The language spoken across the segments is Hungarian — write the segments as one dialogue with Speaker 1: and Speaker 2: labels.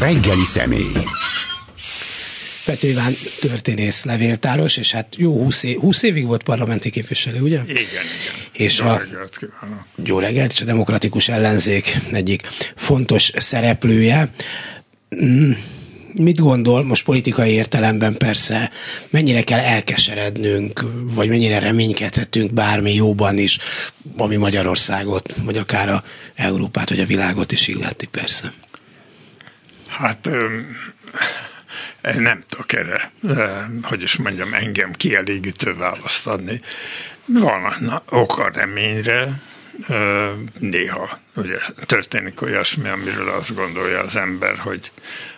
Speaker 1: reggeli személy.
Speaker 2: Pető Iván történész, levéltáros, és hát jó 20, év, 20 évig volt parlamenti képviselő, ugye?
Speaker 3: Igen, igen.
Speaker 2: És
Speaker 3: jó
Speaker 2: a,
Speaker 3: reggelt kívánok.
Speaker 2: Jó reggelt, és a demokratikus ellenzék egyik fontos szereplője. Mm, Mit gondol, most politikai értelemben persze, mennyire kell elkeserednünk, vagy mennyire reménykedhetünk bármi jóban is, ami Magyarországot, vagy akár a Európát, vagy a világot is illeti persze.
Speaker 3: Hát nem tudok erre, hogy is mondjam, engem kielégítő választ adni. Van na, ok a reményre, néha ugye történik olyasmi, amiről azt gondolja az ember, hogy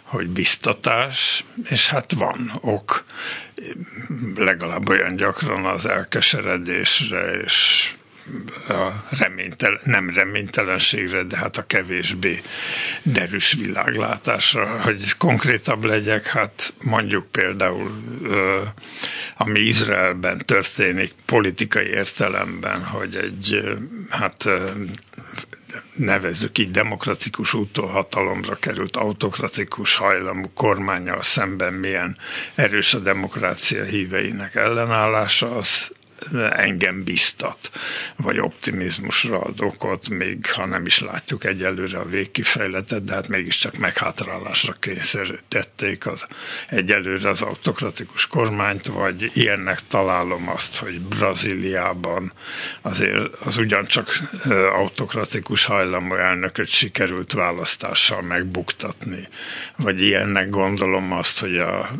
Speaker 3: hogy biztatás, és hát van ok, legalább olyan gyakran az elkeseredésre és a reménytelen, nem reménytelenségre, de hát a kevésbé derűs világlátásra, hogy konkrétabb legyek, hát mondjuk például ami Izraelben történik politikai értelemben, hogy egy hát nevezzük így demokratikus úttól hatalomra került autokratikus hajlamú kormányal szemben milyen erős a demokrácia híveinek ellenállása, az engem biztat, vagy optimizmusra ad okot, még ha nem is látjuk egyelőre a végkifejletet, de hát mégiscsak meghátrálásra kényszerítették az, egyelőre az autokratikus kormányt, vagy ilyennek találom azt, hogy Brazíliában azért az ugyancsak autokratikus hajlamú elnököt sikerült választással megbuktatni, vagy ilyennek gondolom azt, hogy a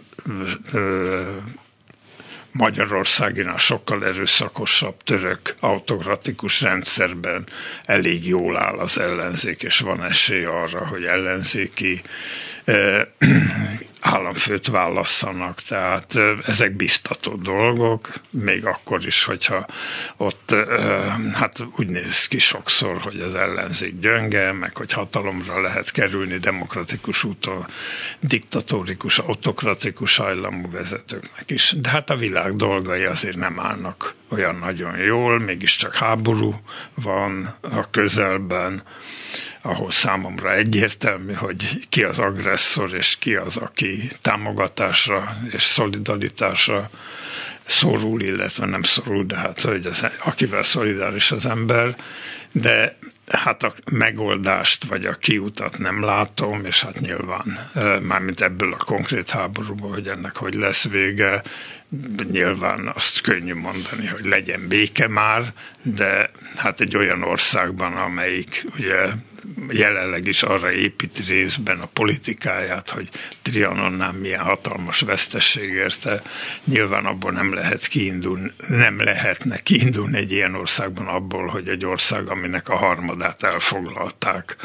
Speaker 3: Magyarországinál sokkal erőszakosabb török autokratikus rendszerben elég jól áll az ellenzék, és van esély arra, hogy ellenzéki államfőt válasszanak, tehát ezek biztató dolgok, még akkor is, hogyha ott hát úgy néz ki sokszor, hogy az ellenzék gyönge, meg hogy hatalomra lehet kerülni demokratikus úton diktatórikus, autokratikus hajlamú vezetőknek is. De hát a világ dolgai azért nem állnak olyan nagyon jól, mégiscsak háború van a közelben, ahol számomra egyértelmű, hogy ki az agresszor, és ki az, aki támogatásra és szolidaritásra szorul, illetve nem szorul, de hát hogy az, akivel szolidáris az ember, de hát a megoldást vagy a kiutat nem látom, és hát nyilván mármint ebből a konkrét háborúból, hogy ennek hogy lesz vége, nyilván azt könnyű mondani, hogy legyen béke már, de hát egy olyan országban, amelyik ugye jelenleg is arra épít részben a politikáját, hogy Trianonnál milyen hatalmas vesztesség érte. Nyilván abból nem lehet kiindulni, nem lehetne kiindulni egy ilyen országban abból, hogy egy ország, aminek a harmadát elfoglalták,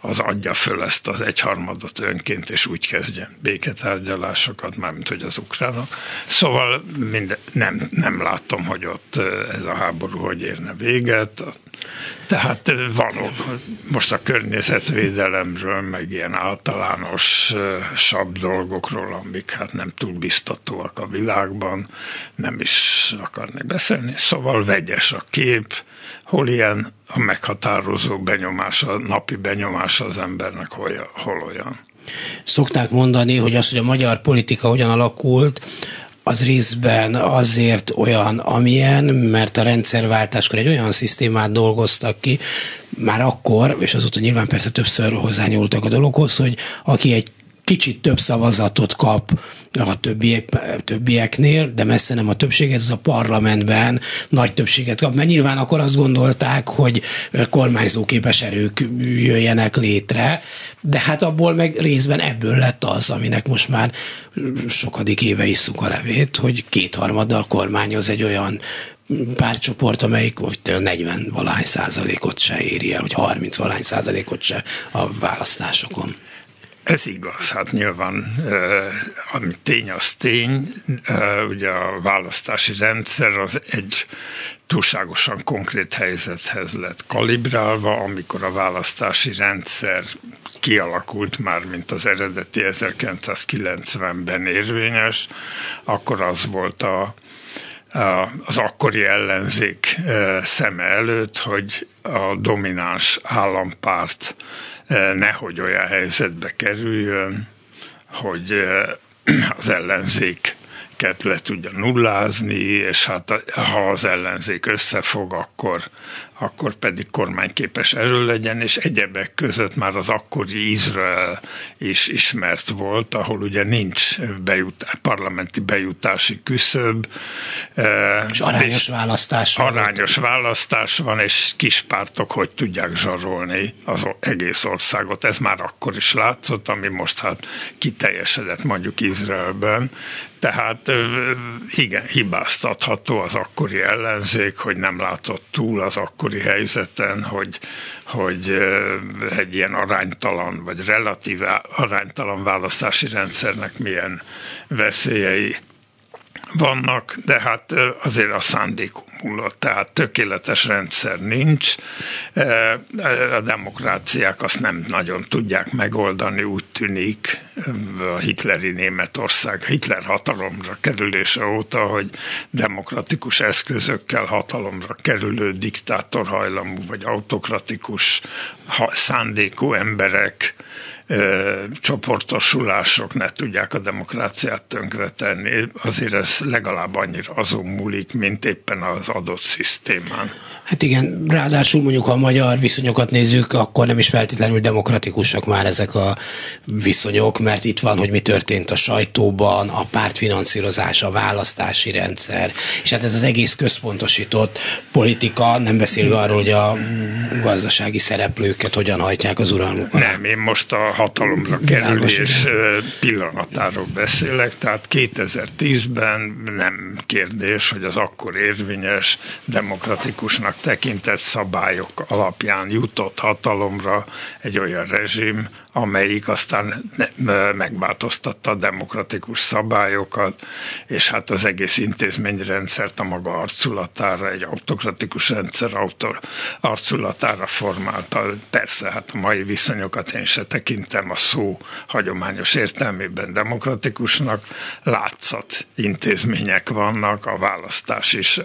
Speaker 3: az adja föl ezt az egyharmadot önként, és úgy kezdjen béketárgyalásokat, mármint hogy az ukránok. Szóval minden, nem, nem látom, hogy ott ez a háború hogy érne véget. Tehát való, most a környezetvédelemről, meg ilyen általános sab dolgokról, amik hát nem túl biztatóak a világban, nem is akarnék beszélni. Szóval vegyes a kép, hol ilyen a meghatározó benyomása, napi benyomása az embernek, hol, hol olyan.
Speaker 2: Szokták mondani, hogy az, hogy a magyar politika hogyan alakult, az részben azért olyan, amilyen, mert a rendszerváltáskor egy olyan szisztémát dolgoztak ki, már akkor, és azóta nyilván persze többször hozzányúltak a dologhoz, hogy aki egy kicsit több szavazatot kap a többiek, többieknél, de messze nem a többséget, az a parlamentben nagy többséget kap, mert nyilván akkor azt gondolták, hogy kormányzóképes erők jöjjenek létre, de hát abból meg részben ebből lett az, aminek most már sokadik éve isszuk a levét, hogy kétharmaddal kormányoz egy olyan párcsoport, amelyik vagy 40 valány százalékot se éri el, vagy 30 valány százalékot se a választásokon.
Speaker 3: Ez igaz, hát nyilván ami tény, az tény. Ugye a választási rendszer az egy túlságosan konkrét helyzethez lett kalibrálva, amikor a választási rendszer kialakult már, mint az eredeti 1990-ben érvényes, akkor az volt a, az akkori ellenzék szeme előtt, hogy a domináns állampárt nehogy olyan helyzetbe kerüljön, hogy az ellenzék le tudja nullázni, és hát ha az ellenzék összefog, akkor akkor pedig kormányképes erő legyen, és egyebek között már az akkori Izrael is ismert volt, ahol ugye nincs bejut, parlamenti bejutási küszöb.
Speaker 2: Eh, és arányos és választás
Speaker 3: van. Arányos választás van, és kispártok hogy tudják zsarolni az egész országot. Ez már akkor is látszott, ami most hát kiteljesedett mondjuk Izraelben. Tehát eh, igen, hibáztatható az akkori ellenzék, hogy nem látott túl az akkori helyzeten, hogy, hogy egy ilyen aránytalan, vagy relatív aránytalan választási rendszernek milyen veszélyei vannak, de hát azért a szándék múlott, tehát tökéletes rendszer nincs. A demokráciák azt nem nagyon tudják megoldani, úgy tűnik a hitleri Németország, Hitler hatalomra kerülése óta, hogy demokratikus eszközökkel hatalomra kerülő diktátorhajlamú vagy autokratikus szándékú emberek csoportosulások ne tudják a demokráciát tönkretenni, azért ez legalább annyira azon múlik, mint éppen az adott szisztémán.
Speaker 2: Hát igen, ráadásul mondjuk, ha a magyar viszonyokat nézzük, akkor nem is feltétlenül demokratikusak már ezek a viszonyok, mert itt van, hogy mi történt a sajtóban, a pártfinanszírozás, a választási rendszer, és hát ez az egész központosított politika, nem beszélve arról, hogy a gazdasági szereplőket hogyan hajtják az uralmukat.
Speaker 3: Nem, én most a hatalomra kerülés pillanatáról beszélek, tehát 2010-ben nem kérdés, hogy az akkor érvényes demokratikusnak tekintett szabályok alapján jutott hatalomra egy olyan rezsim, amelyik aztán megváltoztatta a demokratikus szabályokat, és hát az egész intézményrendszert a maga arculatára, egy autokratikus rendszer autor, arculatára formálta. Persze, hát a mai viszonyokat én se tekintem a szó hagyományos értelmében demokratikusnak. Látszat intézmények vannak, a választás is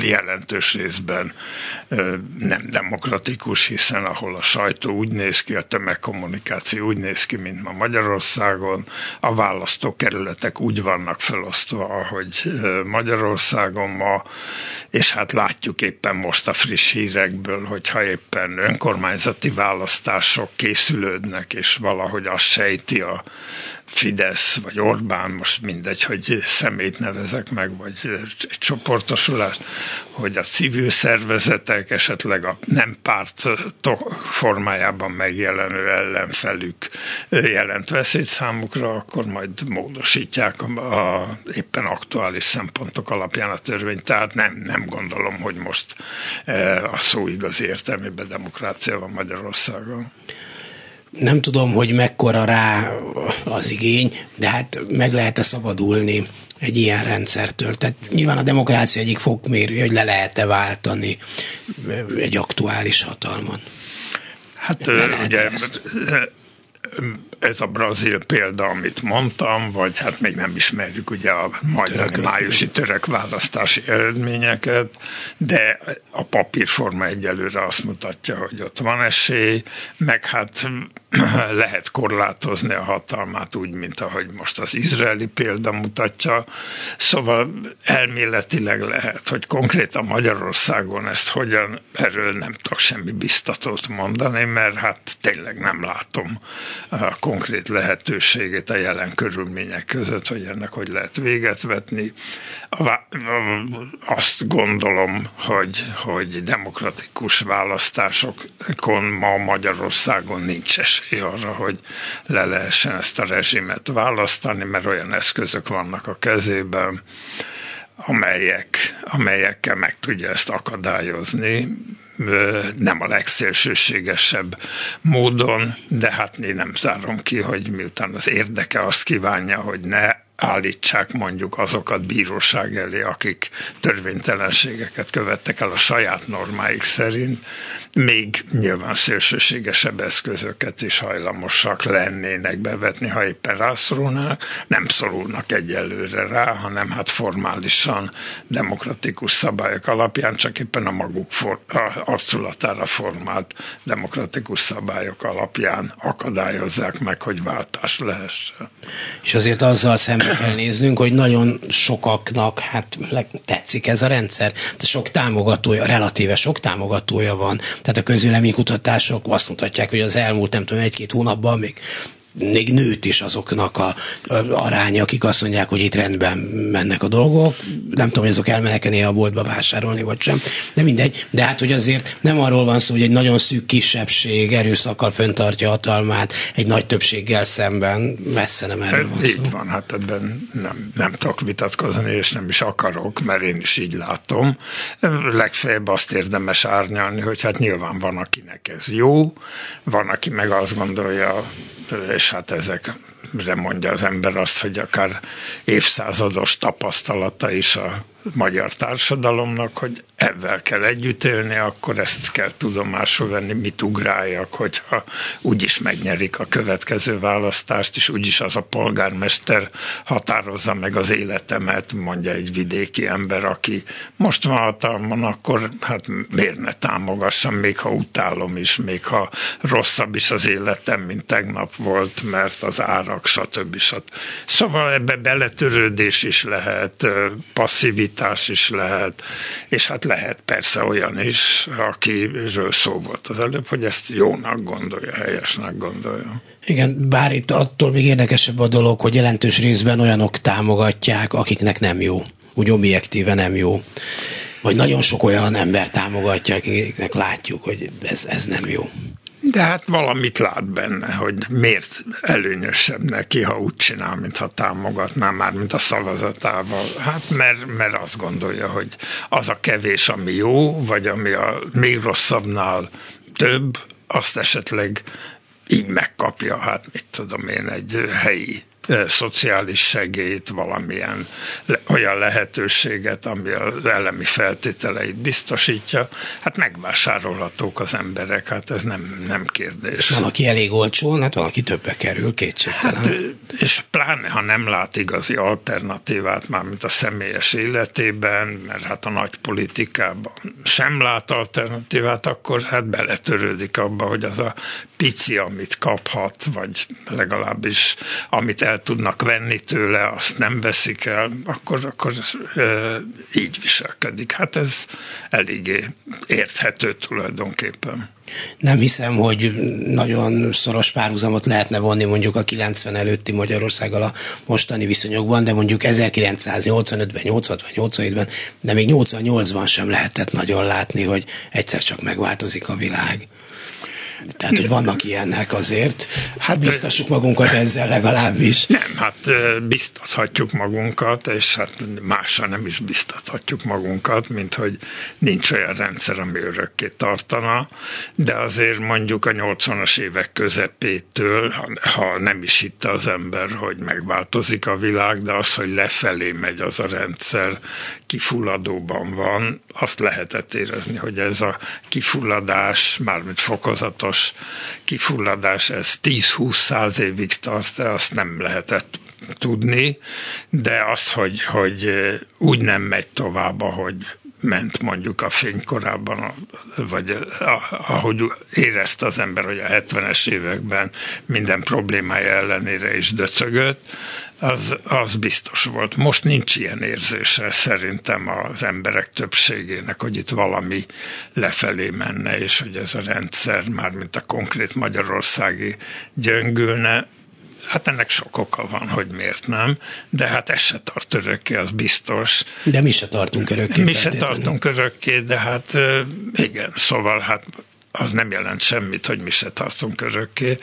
Speaker 3: jelentős részben nem demokratikus, hiszen ahol a sajtó úgy néz ki, a tömegkommunikáció kommunikáció úgy néz ki, mint ma Magyarországon. A választókerületek úgy vannak felosztva, ahogy Magyarországon ma, és hát látjuk éppen most a friss hírekből, hogyha éppen önkormányzati választások készülődnek, és valahogy azt sejti a Fidesz vagy Orbán, most mindegy, hogy szemét nevezek meg, vagy egy csoportosulást, hogy a civil szervezetek esetleg a nem párt formájában megjelenő ellenfelük jelent veszélyt számukra, akkor majd módosítják a, a éppen aktuális szempontok alapján a törvényt. Tehát nem, nem gondolom, hogy most a szó igaz értelmében demokrácia van Magyarországon
Speaker 2: nem tudom, hogy mekkora rá az igény, de hát meg lehet-e szabadulni egy ilyen rendszertől. Tehát nyilván a demokrácia egyik fokmérő, hogy le lehet-e váltani egy aktuális hatalmon.
Speaker 3: Hát ugye ezt? Ez a brazil példa, amit mondtam, vagy hát még nem ismerjük ugye a majdani májusi török választási eredményeket, de a papírforma egyelőre azt mutatja, hogy ott van esély, meg hát lehet korlátozni a hatalmát úgy, mint ahogy most az izraeli példa mutatja. Szóval elméletileg lehet, hogy konkrétan Magyarországon ezt hogyan, erről nem tudok semmi biztatót mondani, mert hát tényleg nem látom a konkrét lehetőségét a jelen körülmények között, hogy ennek hogy lehet véget vetni. Azt gondolom, hogy, hogy demokratikus választásokon ma Magyarországon nincs esély arra, hogy le lehessen ezt a rezsimet választani, mert olyan eszközök vannak a kezében, amelyek, amelyekkel meg tudja ezt akadályozni nem a legszélsőségesebb módon, de hát én nem zárom ki, hogy miután az érdeke azt kívánja, hogy ne állítsák mondjuk azokat bíróság elé, akik törvénytelenségeket követtek el a saját normáik szerint, még nyilván szélsőségesebb eszközöket is hajlamosak lennének bevetni, ha éppen rászorulnak. Nem szorulnak egyelőre rá, hanem hát formálisan demokratikus szabályok alapján, csak éppen a maguk for, a arculatára formált demokratikus szabályok alapján akadályozzák meg, hogy váltás lehessen.
Speaker 2: És azért azzal szembe kell néznünk, hogy nagyon sokaknak hát tetszik ez a rendszer. De sok támogatója, relatíve sok támogatója van. Tehát a közülemi kutatások azt mutatják, hogy az elmúlt nem tudom, egy-két hónapban még még nőtt is azoknak a, a aránya, akik azt mondják, hogy itt rendben mennek a dolgok. Nem tudom, hogy azok elmennek a boltba vásárolni, vagy sem. De mindegy. De hát, hogy azért nem arról van szó, hogy egy nagyon szűk kisebbség erőszakkal föntartja hatalmát egy nagy többséggel szemben. Messze nem erről van szó.
Speaker 3: Így van, hát ebben nem, nem tudok vitatkozni, és nem is akarok, mert én is így látom. Legfeljebb azt érdemes árnyalni, hogy hát nyilván van, akinek ez jó, van, aki meg azt gondolja, és hát ezekre mondja az ember azt, hogy akár évszázados tapasztalata is a magyar társadalomnak, hogy ebben kell együtt élni, akkor ezt kell tudomásul venni, mit ugráljak, hogyha úgyis megnyerik a következő választást, és úgyis az a polgármester határozza meg az életemet, mondja egy vidéki ember, aki most van hatalmon, akkor hát miért ne támogassam, még ha utálom is, még ha rosszabb is az életem, mint tegnap volt, mert az árak, stb. stb. Szóval ebbe beletörődés is lehet, passzivitás, identitás is lehet, és hát lehet persze olyan is, akiről szó volt az előbb, hogy ezt jónak gondolja, helyesnek gondolja.
Speaker 2: Igen, bár itt attól még érdekesebb a dolog, hogy jelentős részben olyanok támogatják, akiknek nem jó. Úgy objektíve nem jó. Vagy nagyon sok olyan ember támogatja, akiknek látjuk, hogy ez, ez nem jó.
Speaker 3: De hát valamit lát benne, hogy miért előnyösebb neki, ha úgy csinál, mintha támogatná már, mint a szavazatával. Hát mert, mert azt gondolja, hogy az a kevés, ami jó, vagy ami a még rosszabbnál több, azt esetleg így megkapja, hát mit tudom én, egy helyi szociális segélyt, valamilyen olyan lehetőséget, ami az elemi feltételeit biztosítja, hát megvásárolhatók az emberek, hát ez nem, nem kérdés.
Speaker 2: Van, aki elég olcsó, hát van, aki többe kerül, kétségtelen. Hát,
Speaker 3: és pláne, ha nem lát igazi alternatívát, már mint a személyes életében, mert hát a nagy politikában sem lát alternatívát, akkor hát beletörődik abba, hogy az a pici, amit kaphat, vagy legalábbis amit el tudnak venni tőle, azt nem veszik el, akkor, akkor e, így viselkedik. Hát ez eléggé érthető tulajdonképpen.
Speaker 2: Nem hiszem, hogy nagyon szoros párhuzamot lehetne vonni mondjuk a 90 előtti Magyarországgal a mostani viszonyokban, de mondjuk 1985-ben, 86-ban, 87-ben, de még 88-ban sem lehetett nagyon látni, hogy egyszer csak megváltozik a világ. Tehát, hogy vannak ilyenek azért. Hát biztassuk magunkat ezzel legalábbis.
Speaker 3: Nem, hát biztathatjuk magunkat, és hát mással nem is biztathatjuk magunkat, mint hogy nincs olyan rendszer, ami örökké tartana, de azért mondjuk a 80-as évek közepétől, ha nem is hitte az ember, hogy megváltozik a világ, de az, hogy lefelé megy az a rendszer, kifulladóban van, azt lehetett érezni, hogy ez a kifulladás, mármint fokozatos kifulladás, ez 10-20-100 évig tart, de azt nem lehetett tudni, de az, hogy, hogy úgy nem megy tovább, ahogy ment mondjuk a fénykorában, vagy ahogy érezte az ember, hogy a 70-es években minden problémája ellenére is döcögött, az, az biztos volt. Most nincs ilyen érzése szerintem az emberek többségének, hogy itt valami lefelé menne, és hogy ez a rendszer, mármint a konkrét magyarországi gyöngülne, Hát ennek sok oka van, hogy miért nem, de hát ez se tart örökké, az biztos.
Speaker 2: De mi se tartunk örökké.
Speaker 3: Mi se tartunk örökké, de hát igen, szóval hát az nem jelent semmit, hogy mi se tartunk örökké.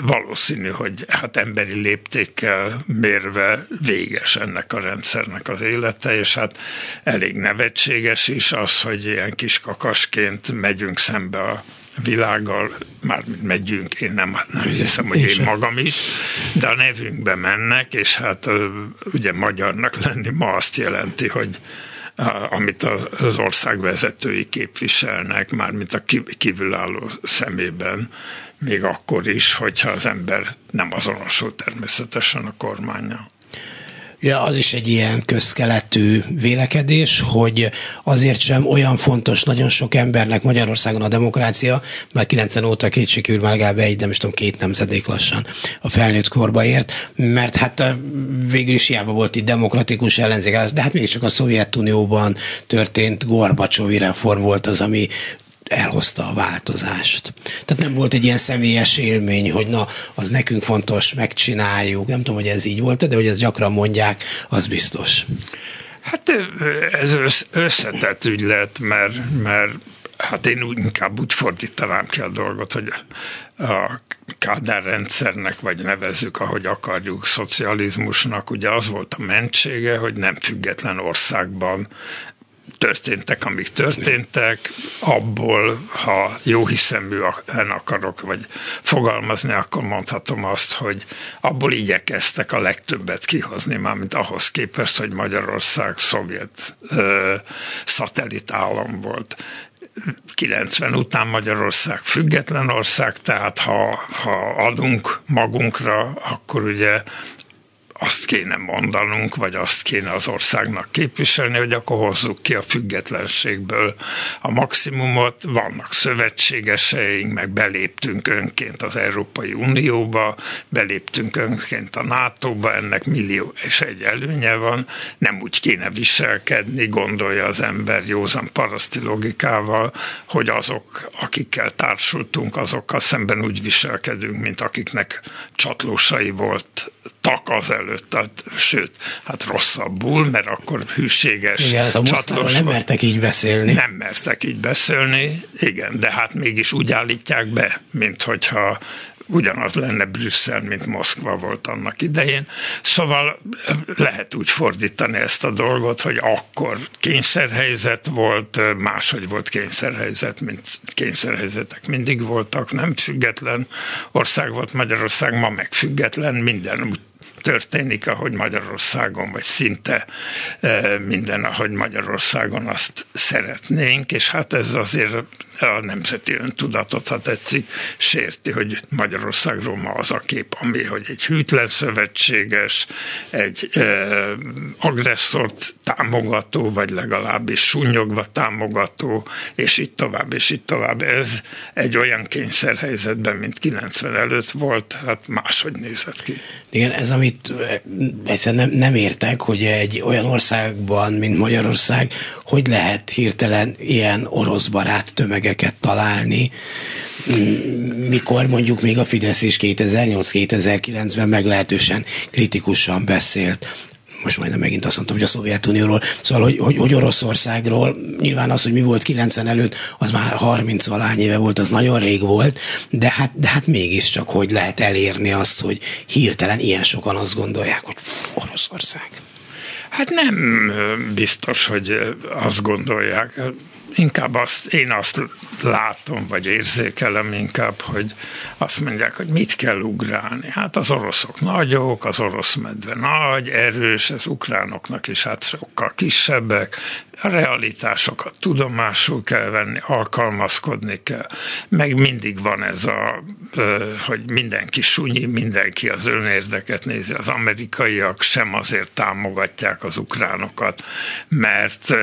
Speaker 3: Valószínű, hogy hát emberi léptékkel mérve véges ennek a rendszernek az élete, és hát elég nevetséges is az, hogy ilyen kis kakasként megyünk szembe a világgal, már megyünk, én nem, nem hiszem, hogy én magam is, de a nevünkbe mennek, és hát ugye magyarnak lenni ma azt jelenti, hogy amit az ország vezetői képviselnek, mármint a kívülálló szemében, még akkor is, hogyha az ember nem azonosul természetesen a kormánya.
Speaker 2: Ja, az is egy ilyen közkeletű vélekedés, hogy azért sem olyan fontos nagyon sok embernek Magyarországon a demokrácia, mert 90 óta kétségkívül már legalább egy, nem is tudom, két nemzedék lassan a felnőtt korba ért, mert hát végül is hiába volt itt demokratikus ellenzék, de hát mégiscsak a Szovjetunióban történt Gorbacsovi reform volt az, ami elhozta a változást. Tehát nem volt egy ilyen személyes élmény, hogy na, az nekünk fontos, megcsináljuk. Nem tudom, hogy ez így volt, de hogy ezt gyakran mondják, az biztos.
Speaker 3: Hát ez összetett ügylet, mert, mert hát én úgy, inkább úgy fordítanám ki a dolgot, hogy a Kádár rendszernek, vagy nevezzük, ahogy akarjuk, szocializmusnak, ugye az volt a mentsége, hogy nem független országban történtek, amik történtek, abból, ha jó hiszeműen akarok, vagy fogalmazni, akkor mondhatom azt, hogy abból igyekeztek a legtöbbet kihozni, mármint ahhoz képest, hogy Magyarország szovjet ö, szatellit állam volt. 90 után Magyarország független ország, tehát ha, ha adunk magunkra, akkor ugye azt kéne mondanunk, vagy azt kéne az országnak képviselni, hogy akkor hozzuk ki a függetlenségből a maximumot. Vannak szövetségeseink, meg beléptünk önként az Európai Unióba, beléptünk önként a NATO-ba, ennek millió és egy előnye van. Nem úgy kéne viselkedni, gondolja az ember józan paraszti logikával, hogy azok, akikkel társultunk, azokkal szemben úgy viselkedünk, mint akiknek csatlósai volt tak az előtt, tehát, sőt, hát rosszabbul, mert akkor hűséges
Speaker 2: Igen, a csatlós, nem mertek így beszélni.
Speaker 3: Nem mertek így beszélni, igen, de hát mégis úgy állítják be, mint hogyha ugyanaz lenne Brüsszel, mint Moszkva volt annak idején. Szóval lehet úgy fordítani ezt a dolgot, hogy akkor kényszerhelyzet volt, máshogy volt kényszerhelyzet, mint kényszerhelyzetek mindig voltak, nem független ország volt Magyarország, ma meg független, minden úgy történik, ahogy Magyarországon, vagy szinte eh, minden, ahogy Magyarországon azt szeretnénk, és hát ez azért a nemzeti öntudatot, ha tetszik, sérti, hogy Magyarországról ma az a kép, ami, hogy egy hűtlen szövetséges, egy e, agresszort támogató, vagy legalábbis sunyogva támogató, és itt tovább, és itt tovább. Ez egy olyan kényszerhelyzetben, mint 90 előtt volt, hát máshogy nézett ki.
Speaker 2: Igen, ez amit egyszerűen nem, nem értek, hogy egy olyan országban, mint Magyarország, hogy lehet hirtelen ilyen orosz barát tömege tömegeket találni, mikor mondjuk még a Fidesz is 2008-2009-ben meglehetősen kritikusan beszélt most majdnem megint azt mondtam, hogy a Szovjetunióról, szóval, hogy, hogy, hogy Oroszországról, nyilván az, hogy mi volt 90 előtt, az már 30 valány éve volt, az nagyon rég volt, de hát, de hát mégiscsak, hogy lehet elérni azt, hogy hirtelen ilyen sokan azt gondolják, hogy Oroszország.
Speaker 3: Hát nem biztos, hogy azt gondolják inkább azt, én azt látom, vagy érzékelem inkább, hogy azt mondják, hogy mit kell ugrálni. Hát az oroszok nagyok, az orosz medve nagy, erős, az ukránoknak is hát sokkal kisebbek, a realitásokat tudomásul kell venni, alkalmazkodni kell. Meg mindig van ez a, hogy mindenki sunyi, mindenki az önérdeket nézi. Az amerikaiak sem azért támogatják az ukránokat, mert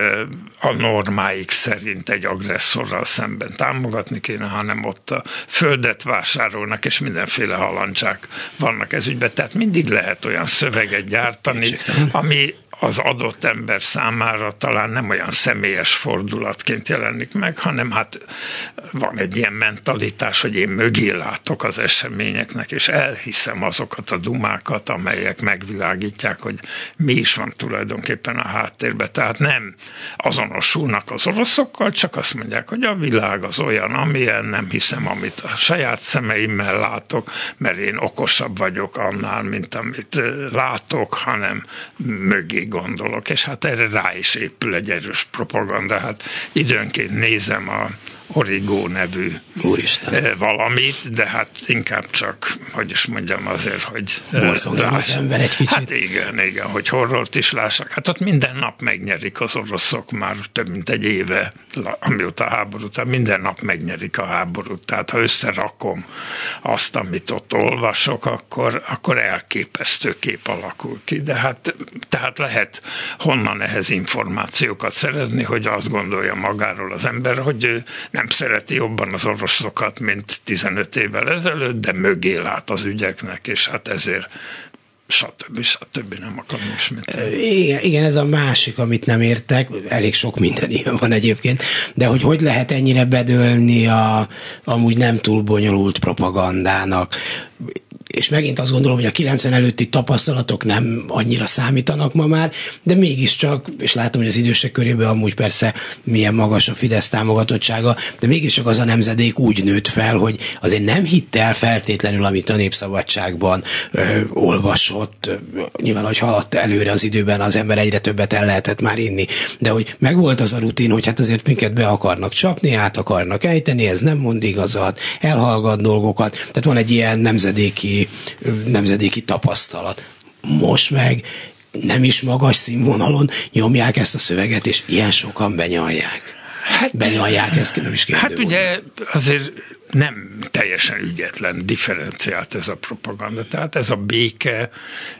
Speaker 3: a normáik szerint egy agresszorral szemben támogatni kéne, hanem ott a földet vásárolnak, és mindenféle halancsák vannak ez ügyben. Tehát mindig lehet olyan szöveget gyártani, ami az adott ember számára talán nem olyan személyes fordulatként jelenik meg, hanem hát van egy ilyen mentalitás, hogy én mögé látok az eseményeknek, és elhiszem azokat a dumákat, amelyek megvilágítják, hogy mi is van tulajdonképpen a háttérben. Tehát nem azonosulnak az oroszokkal, csak azt mondják, hogy a világ az olyan, amilyen, nem hiszem, amit a saját szemeimmel látok, mert én okosabb vagyok annál, mint amit látok, hanem mögé gondolok, és hát erre rá is épül egy erős propaganda. Hát időnként nézem a, Origo nevű
Speaker 2: Úristen.
Speaker 3: valamit, de hát inkább csak, hogy is mondjam azért, hogy...
Speaker 2: Borzongjon az ember egy kicsit.
Speaker 3: Hát igen, igen, hogy horrort is lássak. Hát ott minden nap megnyerik az oroszok már több mint egy éve, amióta a háború, tehát minden nap megnyerik a háborút. Tehát ha összerakom azt, amit ott olvasok, akkor, akkor elképesztő kép alakul ki. De hát tehát lehet honnan ehhez információkat szerezni, hogy azt gondolja magáról az ember, hogy nem szereti jobban az orvosokat, mint 15 évvel ezelőtt, de mögé lát az ügyeknek, és hát ezért stb. stb. nem akarom ismételni.
Speaker 2: Igen, igen, ez a másik, amit nem értek, elég sok minden ilyen van egyébként, de hogy hogy lehet ennyire bedőlni a amúgy nem túl bonyolult propagandának és megint azt gondolom, hogy a 90 előtti tapasztalatok nem annyira számítanak ma már, de mégiscsak, és látom, hogy az idősek körében amúgy persze milyen magas a Fidesz támogatottsága, de mégiscsak az a nemzedék úgy nőtt fel, hogy azért nem hitte el feltétlenül, amit a Népszabadságban ö, olvasott. Nyilván, hogy haladt előre az időben, az ember egyre többet el lehetett már inni, de hogy megvolt az a rutin, hogy hát azért minket be akarnak csapni, át akarnak ejteni, ez nem mond igazat, elhallgat dolgokat, tehát van egy ilyen nemzedéki nemzedéki tapasztalat. Most meg nem is magas színvonalon nyomják ezt a szöveget, és ilyen sokan benyalják. Hát, benyalják, ezt nem is
Speaker 3: Hát ugye azért nem teljesen ügyetlen, differenciált ez a propaganda. Tehát ez a béke,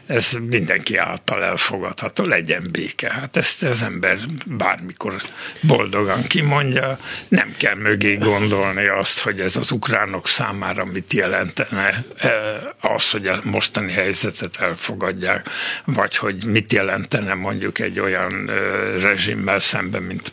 Speaker 3: ez mindenki által elfogadható, legyen béke. Hát ezt az ember bármikor boldogan kimondja, nem kell mögé gondolni azt, hogy ez az ukránok számára mit jelentene eh, az, hogy a mostani helyzetet elfogadják, vagy hogy mit jelentene mondjuk egy olyan eh, rezsimmel szemben, mint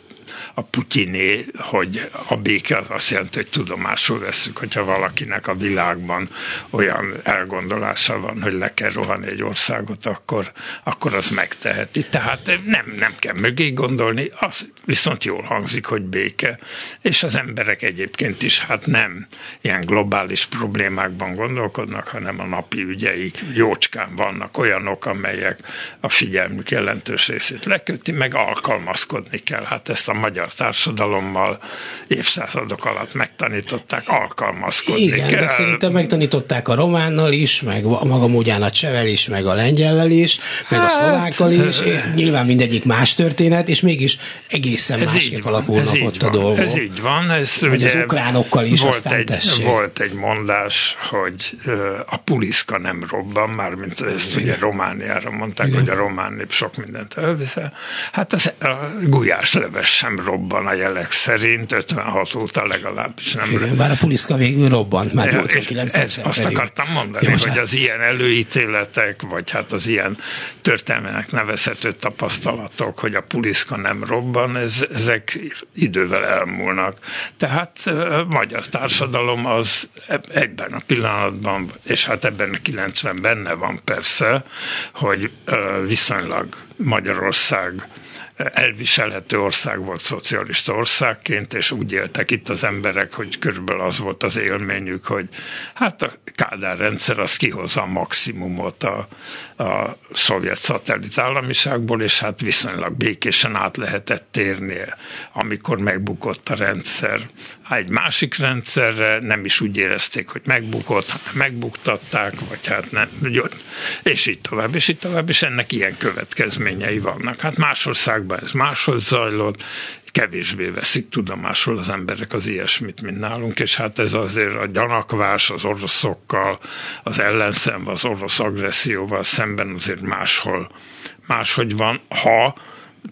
Speaker 3: a Putyiné, hogy a béke az azt jelenti, hogy tudomásul veszük, hogyha valakinek a világban olyan elgondolása van, hogy le kell rohanni egy országot, akkor, akkor az megteheti. Tehát nem, nem kell mögé gondolni, az viszont jól hangzik, hogy béke. És az emberek egyébként is hát nem ilyen globális problémákban gondolkodnak, hanem a napi ügyeik jócskán vannak olyanok, amelyek a figyelmük jelentős részét leköti, meg alkalmazkodni kell. Hát ezt a magyar magyar társadalommal évszázadok alatt megtanították alkalmazkodni
Speaker 2: Igen, kell. de szerintem megtanították a románnal is, meg a maga módján a csevel is, meg a lengyellel is, meg hát, a szlovákkal is. Nyilván mindegyik más történet, és mégis egészen másképp alakulnak ott van, a dolgok.
Speaker 3: Ez így van. Ez
Speaker 2: hogy ugye az ukránokkal is, volt aztán
Speaker 3: egy,
Speaker 2: tessék.
Speaker 3: Volt egy mondás, hogy a puliszka nem robban, mármint ezt ugye Romániára mondták, Igen. hogy a román nép sok mindent elviszel. Hát az, a gulyásleves sem robban a jelek szerint, 56 óta legalábbis nem.
Speaker 2: Igen, bár a puliszka végül robbant, már 89
Speaker 3: ez, Azt akartam mondani, Jó, hogy hát- az ilyen előítéletek, vagy hát az ilyen történelmének nevezhető tapasztalatok, hogy a puliszka nem robban, ez, ezek idővel elmúlnak. Tehát a magyar társadalom az egyben a pillanatban, és hát ebben a 90 benne van persze, hogy viszonylag Magyarország elviselhető ország volt szocialista országként, és úgy éltek itt az emberek, hogy körülbelül az volt az élményük, hogy hát a Kádár rendszer az kihozza a maximumot a, a szovjet szatellit államiságból, és hát viszonylag békésen át lehetett térni, amikor megbukott a rendszer. Egy másik rendszerre nem is úgy érezték, hogy megbukott, hanem megbuktatták, vagy hát nem, és így tovább, és így tovább, és ennek ilyen következményei vannak. Hát más országban ez máshogy zajlott, kevésbé veszik tudomásul az emberek az ilyesmit, mint nálunk, és hát ez azért a gyanakvás az oroszokkal, az ellenszem, az orosz agresszióval szemben azért máshol máshogy van, ha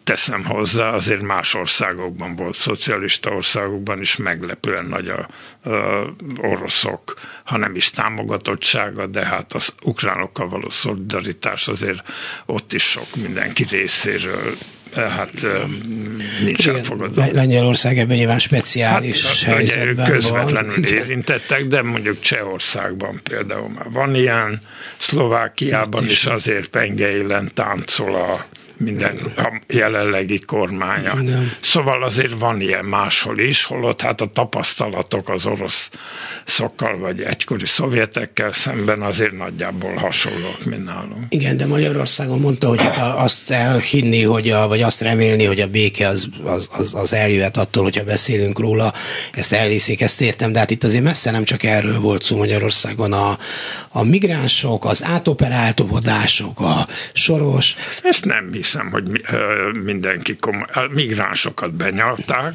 Speaker 3: teszem hozzá, azért más országokban volt, szocialista országokban is meglepően nagy a, a oroszok, ha nem is támogatottsága, de hát az ukránokkal való szolidaritás azért ott is sok mindenki részéről hát nincs elfogadva.
Speaker 2: Lengyelország ebben nyilván speciális hát, helyzetben
Speaker 3: közvetlenül van. érintettek, de mondjuk Csehországban például már van ilyen, Szlovákiában is, is azért penge táncol a minden a jelenlegi kormánya. Igen. Szóval azért van ilyen máshol is, holott hát a tapasztalatok az orosz szokkal vagy egykori szovjetekkel szemben azért nagyjából hasonlók, mint nálunk.
Speaker 2: Igen, de Magyarországon mondta, hogy hát azt elhinni, hogy a, vagy azt remélni, hogy a béke az, az, az, az eljöhet attól, hogyha beszélünk róla, ezt elhiszik, ezt értem, de hát itt azért messze nem csak erről volt szó Magyarországon. A, a migránsok, az átoperáltóvodások, a soros.
Speaker 3: Ezt nem hiszem, hogy mindenki komoly, migránsokat benyalták,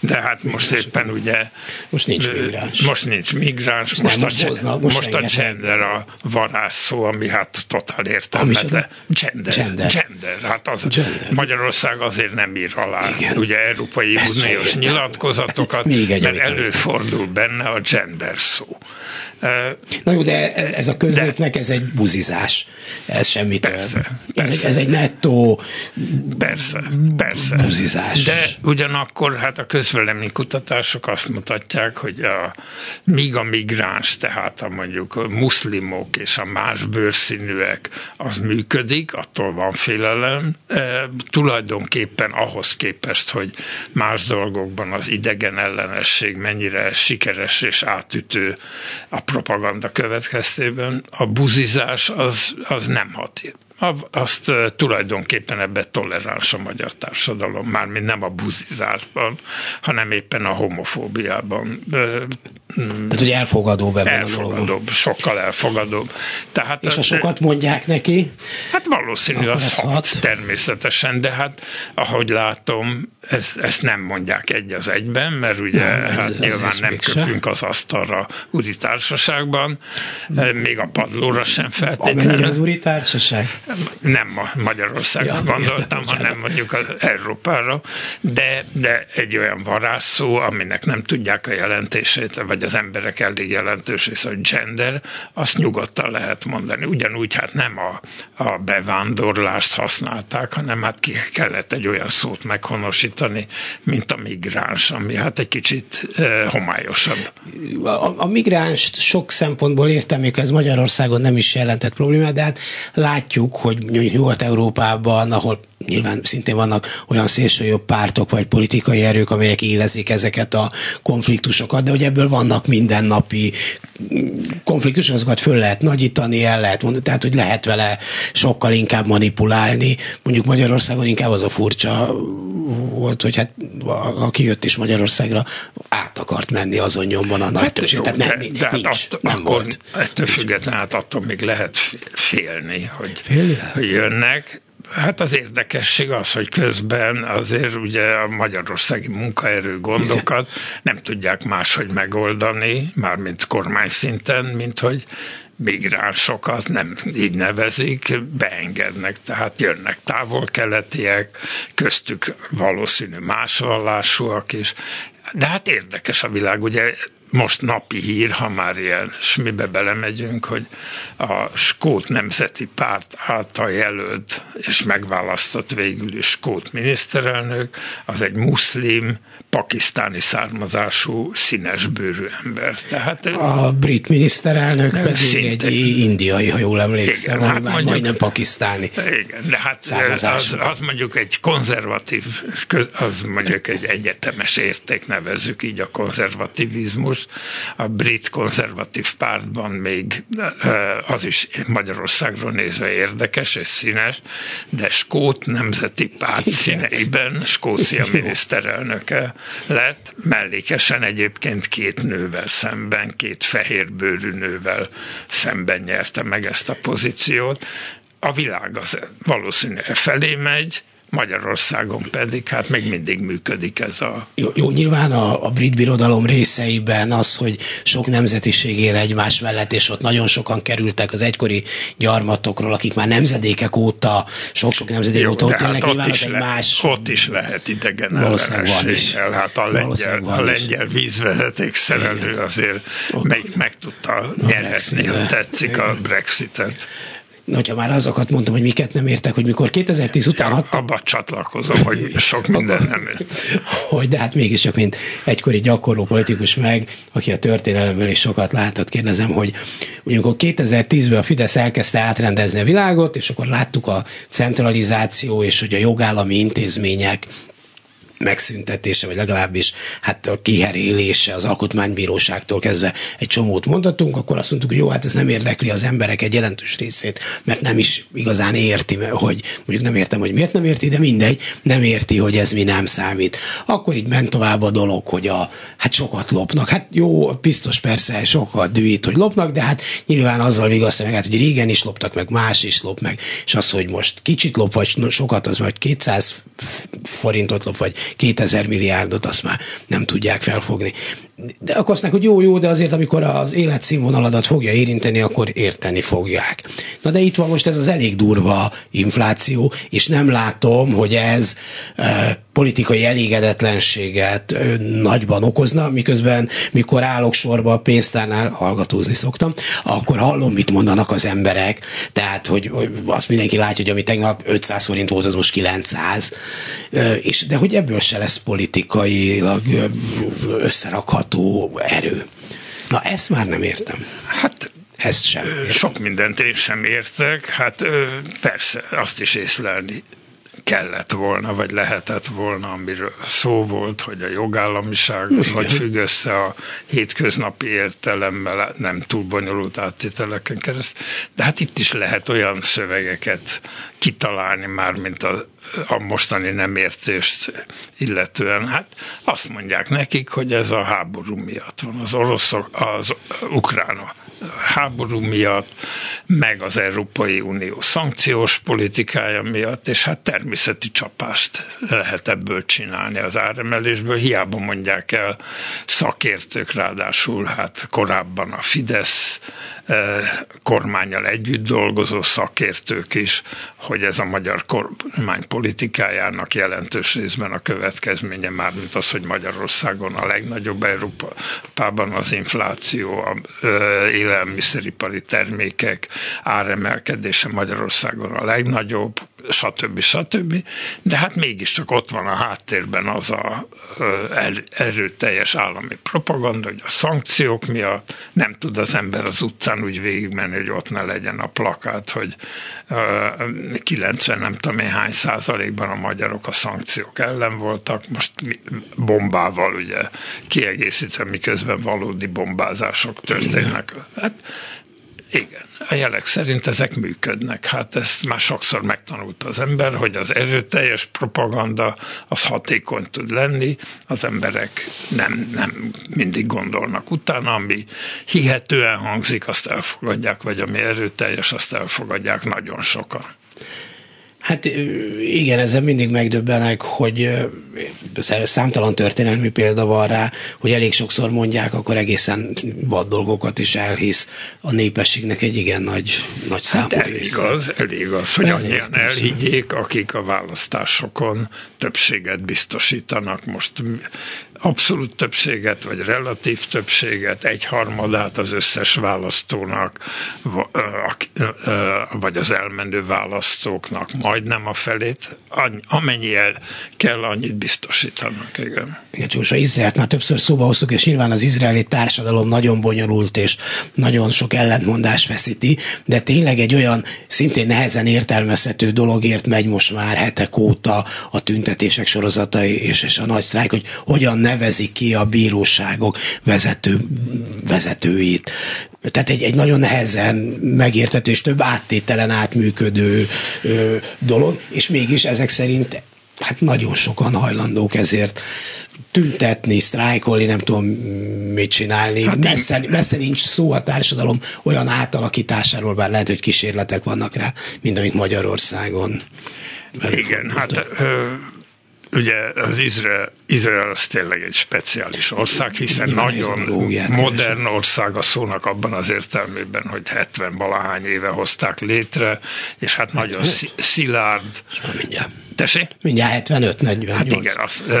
Speaker 3: de hát most éppen ugye...
Speaker 2: Most nincs migráns.
Speaker 3: Most nincs migráns, most, most, most, a, hoznak, most, most a gender a varázsszó, ami hát totál értelmetlen. Gender, gender. Gender. Hát az gender. Magyarország azért nem ír alá Igen. ugye Európai Ezt Uniós nyilatkozatokat, Még egy mert előfordul benne a gender szó.
Speaker 2: Na jó, de ez, ez a köznépnek de, ez egy buzizás. Ez semmi persze, több. Persze. Ez, egy, ez egy nettó
Speaker 3: persze, persze.
Speaker 2: buzizás.
Speaker 3: De ugyanakkor hát a közvélemény kutatások azt mutatják, hogy a, míg a migráns, tehát a mondjuk muszlimok és a más bőrszínűek az működik, attól van félelem. E, tulajdonképpen ahhoz képest, hogy más dolgokban az idegen ellenesség mennyire sikeres és átütő a propaganda következtében, a buzizás az, az nem hat azt tulajdonképpen ebbe toleráns a magyar társadalom, mármint nem a buzizásban, hanem éppen a homofóbiában.
Speaker 2: Tehát, hogy elfogadóbb ebben
Speaker 3: elfogadóbb, a sokkal elfogadóbb.
Speaker 2: Tehát És a sokat mondják neki?
Speaker 3: Hát valószínű az hat, hat, természetesen, de hát ahogy látom, ezt, ezt nem mondják egy az egyben, mert ugye nem, hát ez, nyilván ez nem köpünk az asztalra úri társaságban, még a padlóra sem feltétlenül. Amennyire
Speaker 2: az úri társaság?
Speaker 3: Nem a Magyarországra ja, gondoltam, értem, hanem mondjuk az Európára, de, de egy olyan varázsszó, aminek nem tudják a jelentését, vagy az emberek elég jelentős része, hogy gender, azt nyugodtan lehet mondani. Ugyanúgy hát nem a, a bevándorlást használták, hanem hát ki kellett egy olyan szót meghonosítani, mint a migráns, ami hát egy kicsit e, homályosabb.
Speaker 2: A, a migránst sok szempontból értem, még ez Magyarországon nem is jelentett problémát, de hát látjuk, hogy Nyugat-Európában, ahol nyilván szintén vannak olyan szélsőjobb pártok vagy politikai erők, amelyek élezik ezeket a konfliktusokat, de hogy ebből vannak mindennapi konfliktusokat föl lehet nagyítani, el lehet mondani, tehát hogy lehet vele sokkal inkább manipulálni. Mondjuk Magyarországon inkább az a furcsa volt, hogy hát aki jött is Magyarországra, át akart menni azon nyomban a nagy hát többség. Tehát nem, de, de nincs, hát nem akkor volt.
Speaker 3: Ettől függetlenül hát attól még lehet félni, hogy, félni? hogy jönnek, Hát az érdekesség az, hogy közben azért ugye a magyarországi munkaerő gondokat nem tudják máshogy megoldani, mármint kormány szinten, mint hogy migránsokat nem így nevezik, beengednek, tehát jönnek távol-keletiek, köztük valószínű más vallásúak is, de hát érdekes a világ, ugye most napi hír, ha már ilyen smibe belemegyünk, hogy a Skót Nemzeti Párt által jelölt és megválasztott végül is Skót miniszterelnök, az egy muszlim, pakisztáni származású, színesbőrű ember.
Speaker 2: Tehát, a brit miniszterelnök pedig szinte, egy indiai, ha jól emlékszem, igen, hát mondjuk, majdnem pakisztáni
Speaker 3: Igen, de hát az, az mondjuk egy konzervatív, az mondjuk egy egyetemes érték, nevezzük így a konzervativizmus. A brit konzervatív pártban még az is Magyarországról nézve érdekes és színes, de Skót Nemzeti Párt színeiben Skócia miniszterelnöke lett, mellékesen egyébként két nővel szemben, két fehérbőrű nővel szemben nyerte meg ezt a pozíciót. A világ az valószínűleg felé megy, Magyarországon pedig hát még mindig működik ez a...
Speaker 2: Jó, jó nyilván a, a brit birodalom részeiben az, hogy sok nemzetiség él egymás mellett, és ott nagyon sokan kerültek az egykori gyarmatokról, akik már nemzedékek óta, sok-sok nemzedék jó, óta ott élnek, hát nyilván az egy más...
Speaker 3: Ott is lehet idegen ellenességgel. Hát a lengyel, a lengyel vízvezeték szerelő azért okay. meg, meg tudta nyerhetni, ha tetszik a Brexitet.
Speaker 2: Hogyha már azokat mondtam, hogy miket nem értek, hogy mikor 2010 után
Speaker 3: adtam. Abba csatlakozom, hogy sok minden nem
Speaker 2: Hogy, de hát mégis csak, mint egykori gyakorló politikus meg, aki a történelemből is sokat látott, kérdezem, hogy amikor 2010-ben a Fidesz elkezdte átrendezni a világot, és akkor láttuk a centralizáció, és hogy a jogállami intézmények megszüntetése, vagy legalábbis hát a kiherélése az alkotmánybíróságtól kezdve egy csomót mondhatunk, akkor azt mondtuk, hogy jó, hát ez nem érdekli az emberek egy jelentős részét, mert nem is igazán érti, hogy mondjuk nem értem, hogy miért nem érti, de mindegy, nem érti, hogy ez mi nem számít. Akkor így ment tovább a dolog, hogy a, hát sokat lopnak. Hát jó, biztos persze sokat dühít, hogy lopnak, de hát nyilván azzal vigasztja meg, hát, hogy régen is loptak, meg más is lop meg, és az, hogy most kicsit lop, vagy sokat, az vagy 200 forintot lop, vagy 2000 milliárdot, azt már nem tudják felfogni. De akkor azt hogy jó, jó, de azért, amikor az életszínvonaladat fogja érinteni, akkor érteni fogják. Na de itt van most ez az elég durva infláció, és nem látom, hogy ez e, politikai elégedetlenséget e, nagyban okozna, miközben mikor állok sorba a pénztárnál, hallgatózni szoktam, akkor hallom, mit mondanak az emberek, tehát, hogy, hogy azt mindenki látja, hogy ami tegnap 500 forint volt, az most 900, e, és, de hogy ebből se lesz politikailag összerakható erő. Na ezt már nem értem. Hát ezt sem. Értem.
Speaker 3: Sok mindent én sem értek. Hát persze, azt is észlelni kellett volna, vagy lehetett volna, amiről szó volt, hogy a jogállamiság az hogy függ össze a hétköznapi értelemmel, nem túl bonyolult áttételeken keresztül. De hát itt is lehet olyan szövegeket kitalálni már, mint a, a mostani nem értést illetően. Hát azt mondják nekik, hogy ez a háború miatt van, az oroszok, az ukrán háború miatt, meg az Európai Unió szankciós politikája miatt, és hát természeti csapást lehet ebből csinálni az áremelésből. Hiába mondják el szakértők, ráadásul hát korábban a Fidesz kormányjal együtt dolgozó szakértők is, hogy ez a magyar kormány politikájának jelentős részben a következménye már, mint az, hogy Magyarországon a legnagyobb Európában az infláció, a élelmiszeripari termékek áremelkedése Magyarországon a legnagyobb, stb. stb. De hát mégiscsak ott van a háttérben az a erőteljes állami propaganda, hogy a szankciók miatt nem tud az ember az utcán úgy végigmenni, hogy ott ne legyen a plakát, hogy 90 nem tudom én hány százalékban a magyarok a szankciók ellen voltak, most bombával ugye kiegészítve, miközben valódi bombázások történnek. Hát igen, a jelek szerint ezek működnek. Hát ezt már sokszor megtanulta az ember, hogy az erőteljes propaganda az hatékony tud lenni, az emberek nem, nem mindig gondolnak utána, ami hihetően hangzik, azt elfogadják, vagy ami erőteljes, azt elfogadják nagyon sokan.
Speaker 2: Hát igen, ezzel mindig megdöbbenek, hogy számtalan történelmi példa van rá, hogy elég sokszor mondják, akkor egészen vad dolgokat is elhisz. A népességnek egy igen nagy, nagy számú hát
Speaker 3: elég az, elég az, hogy annyian elhiggyék, akik a választásokon többséget biztosítanak. Most abszolút többséget, vagy relatív többséget, egy harmadát az összes választónak, vagy az elmenő választóknak, majdnem a felét, amennyi el kell, annyit biztosítanak. Igen.
Speaker 2: Igen, most Izraelt már többször szóba hoztuk, és nyilván az izraeli társadalom nagyon bonyolult, és nagyon sok ellentmondás feszíti, de tényleg egy olyan szintén nehezen értelmezhető dologért megy most már hetek óta a tüntetések sorozatai és, és a nagy sztrájk, hogy hogyan nevezik ki a bíróságok vezető, vezetőit. Tehát egy, egy nagyon nehezen megérthető és több áttételen átműködő ö, dolog, és mégis ezek szerint hát nagyon sokan hajlandók ezért tüntetni, sztrájkolni, nem tudom mit csinálni. Hát messze, messze nincs szó a társadalom olyan átalakításáról, bár lehet, hogy kísérletek vannak rá, mint amik Magyarországon.
Speaker 3: Igen, hát ö, ugye az Izrael, Izrael az tényleg egy speciális ország, hiszen Nyilván nagyon modern ország a szónak abban az értelmében, hogy 70 valahány éve hozták létre, és hát nagyon szilárd.
Speaker 2: Mindjárt
Speaker 3: Tessék?
Speaker 2: Mindjárt 75-48.
Speaker 3: Hát igen, az,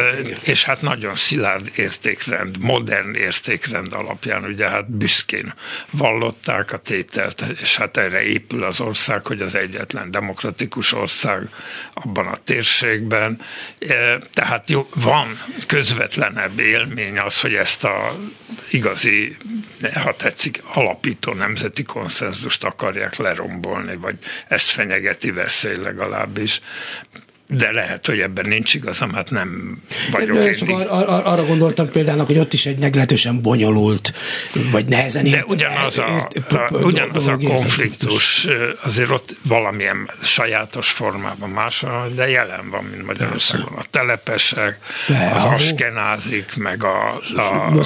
Speaker 3: és hát nagyon szilárd értékrend, modern értékrend alapján, ugye hát büszkén vallották a tételt, és hát erre épül az ország, hogy az egyetlen demokratikus ország abban a térségben. Tehát jó, van közvetlenebb élmény az, hogy ezt a igazi, ha tetszik, alapító nemzeti konszenzust akarják lerombolni, vagy ezt fenyegeti veszély legalábbis de lehet, hogy ebben nincs igazam, hát nem vagyok
Speaker 2: de, csak ar- ar- arra gondoltam például, hogy ott is egy meglehetősen bonyolult, vagy nehezen
Speaker 3: De ugyanaz a, ért, a, ugyanaz a konfliktus, azért ott valamilyen sajátos formában más de jelen van, mint Magyarországon. A telepesek, de, az askenázik, meg a, a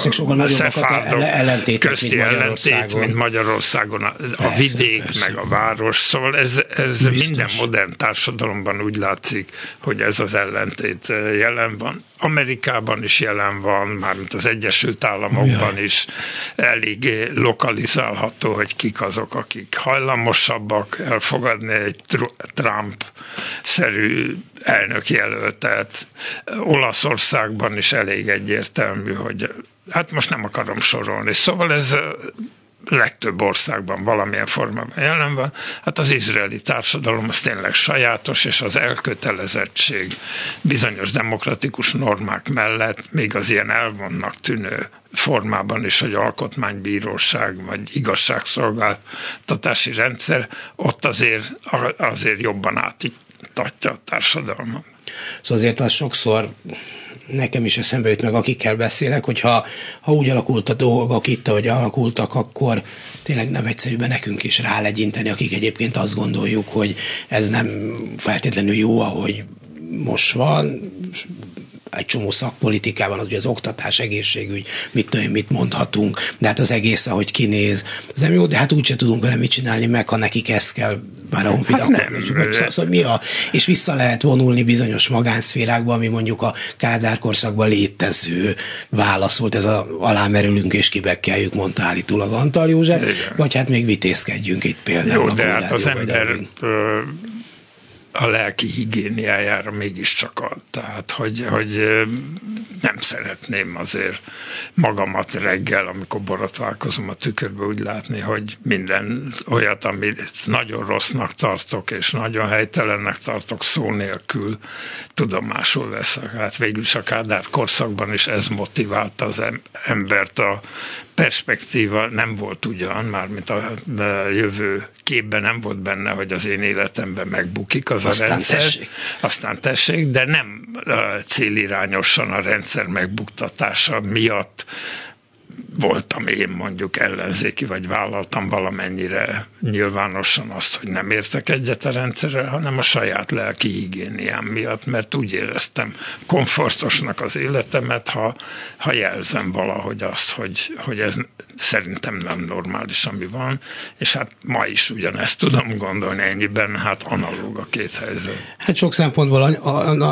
Speaker 3: szefárdok közti ellentét, mint Magyarországon, a, a vidék, meg a város. Szóval ez, ez minden modern társadalomban úgy látszik, hogy ez az ellentét eh, jelen van. Amerikában is jelen van, mármint az Egyesült Államokban Jaj. is elég eh, lokalizálható, hogy kik azok, akik hajlamosabbak elfogadni egy Trump-szerű elnökjelöltet. Olaszországban is elég egyértelmű, hogy hát most nem akarom sorolni. Szóval ez eh, legtöbb országban valamilyen formában jelen van, hát az izraeli társadalom az tényleg sajátos, és az elkötelezettség bizonyos demokratikus normák mellett még az ilyen elvonnak tűnő formában is, hogy alkotmánybíróság vagy igazságszolgáltatási rendszer, ott azért, azért jobban átítatja a társadalmat.
Speaker 2: Szóval azért az sokszor nekem is eszembe jut meg, akikkel beszélek, hogy ha, úgy alakult a dolgok itt, ahogy alakultak, akkor tényleg nem egyszerűben nekünk is rálegyinteni, akik egyébként azt gondoljuk, hogy ez nem feltétlenül jó, ahogy most van, egy csomó szakpolitikában, az ugye az oktatás, egészségügy, mit tudom, mit mondhatunk, de hát az egész, ahogy kinéz, az nem jó, de hát úgyse tudunk vele mit csinálni meg, ha nekik ez kell már a honfit hát nem, szóval, szóval mi a, és vissza lehet vonulni bizonyos magánszférákba, ami mondjuk a Kádár korszakban létező válasz volt, ez a alámerülünk és kibekkeljük, mondta állítólag Antal József, Igen. vagy hát még vitézkedjünk itt például.
Speaker 3: Jó, de hát az ember a lelki higiéniájára mégiscsak ad. Tehát, hogy, hogy nem szeretném azért magamat reggel, amikor borotválkozom a tükörbe úgy látni, hogy minden olyat, amit nagyon rossznak tartok, és nagyon helytelennek tartok szó nélkül tudomásul veszek. Hát végül is a Kádár korszakban is ez motiválta az embert a perspektíva nem volt ugyan, mármint a jövő képben nem volt benne, hogy az én életemben megbukik az Aztán a rendszer. Tessék. Aztán tessék, de nem célirányosan a rendszer megbuktatása miatt voltam én mondjuk ellenzéki, vagy vállaltam valamennyire nyilvánosan azt, hogy nem értek egyet a rendszerrel, hanem a saját lelki higiéniám miatt, mert úgy éreztem komfortosnak az életemet, ha, ha jelzem valahogy azt, hogy, hogy ez szerintem nem normális, ami van, és hát ma is ugyanezt tudom gondolni, ennyiben hát analóg a két helyzet.
Speaker 2: Hát sok szempontból